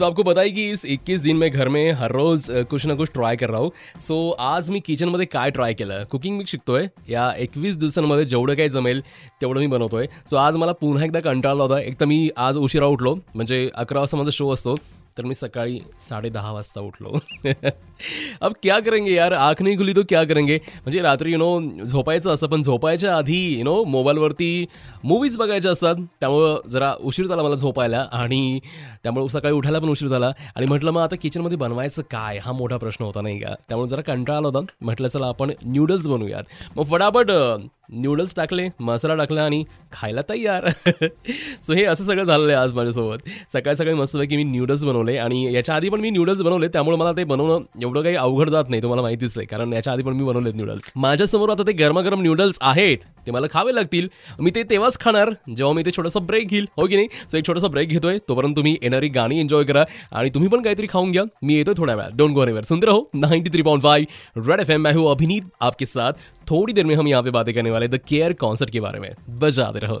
So आपको पता है कि इस 21 दिन में घर में हर रोज कुछ ना कुछ ट्राय कर रहा हूँ। सो आज मी किचनमध्ये काय ट्राय केलं? कुकिंग मी शिकतोय या एकवीस दिवसांमध्ये जेवढं काही जमेल तेवढं मी बनवतोय. सो आज मला पुन्हा एकदा कंटाळला होता. एक तर मी आज उशिरा उठलो म्हणजे अकरा वाजता माझा शो असतो. तर मी सकाळी साडे दहा वाजता उठलो. अब क्या करेंगे यार? आख नाही खुली तो क्या करेंगे? म्हणजे रात्री यु नो झोपायचं असं पण झोपायच्या आधी यु नो मोबाईलवरती मूवीज बघायच्या असतात. त्यामुळं जरा उशीर झाला मला झोपायला आणि त्यामुळे सकाळी उठायला पण उशीर झाला. आणि म्हटलं मग आता किचनमध्ये बनवायचं काय? हा मोठा प्रश्न होता नाही का? त्यामुळे जरा कंटाळा आला होता. म्हटलं चला आपण न्यूडल्स बनवूयात. मग फटाफट नूडल्स टाकले मसाला टाकला आणि खायला तयार. सो हे असं सगळं झालेलं आहे आज माझ्यासोबत. सकाळी सकाळी मस्तपैकी मी न्यूडल्स बनवले आणि याच्या आधी पण मी न्यूडल्स बनवले त्यामुळे मला ते बनवणं एवढं काही अवघड जात नाही तुम्हाला माहितीच आहे. कारण याच्या आधी पण मी बनवलेत नूडल्स माझ्यासमोर आता ते गरमागरम नूडल्स आहेत. ते मला खावे लागतील. मी ते तेव्हाच खाणार, जेव्हा मी ते छोटासा ब्रेक घेईल. हो की नाही? सो एक छोटासा ब्रेक घेतोय. तोपर्यंत तुम्ही येणारी गाणी एन्जॉय करा आणि तुम्ही पण काहीतरी खाऊन घ्या. मी येतोय थोड्या वेळा डोंट गो एवर सुंदर हो ninety three point five red F M मैं हूँ अभिनीत, आपके साथ थोड़ी देर में हम यहाँ पे बातें करने वाले द केयर कॉन्सर्ट के बारे में. बजाते रहो.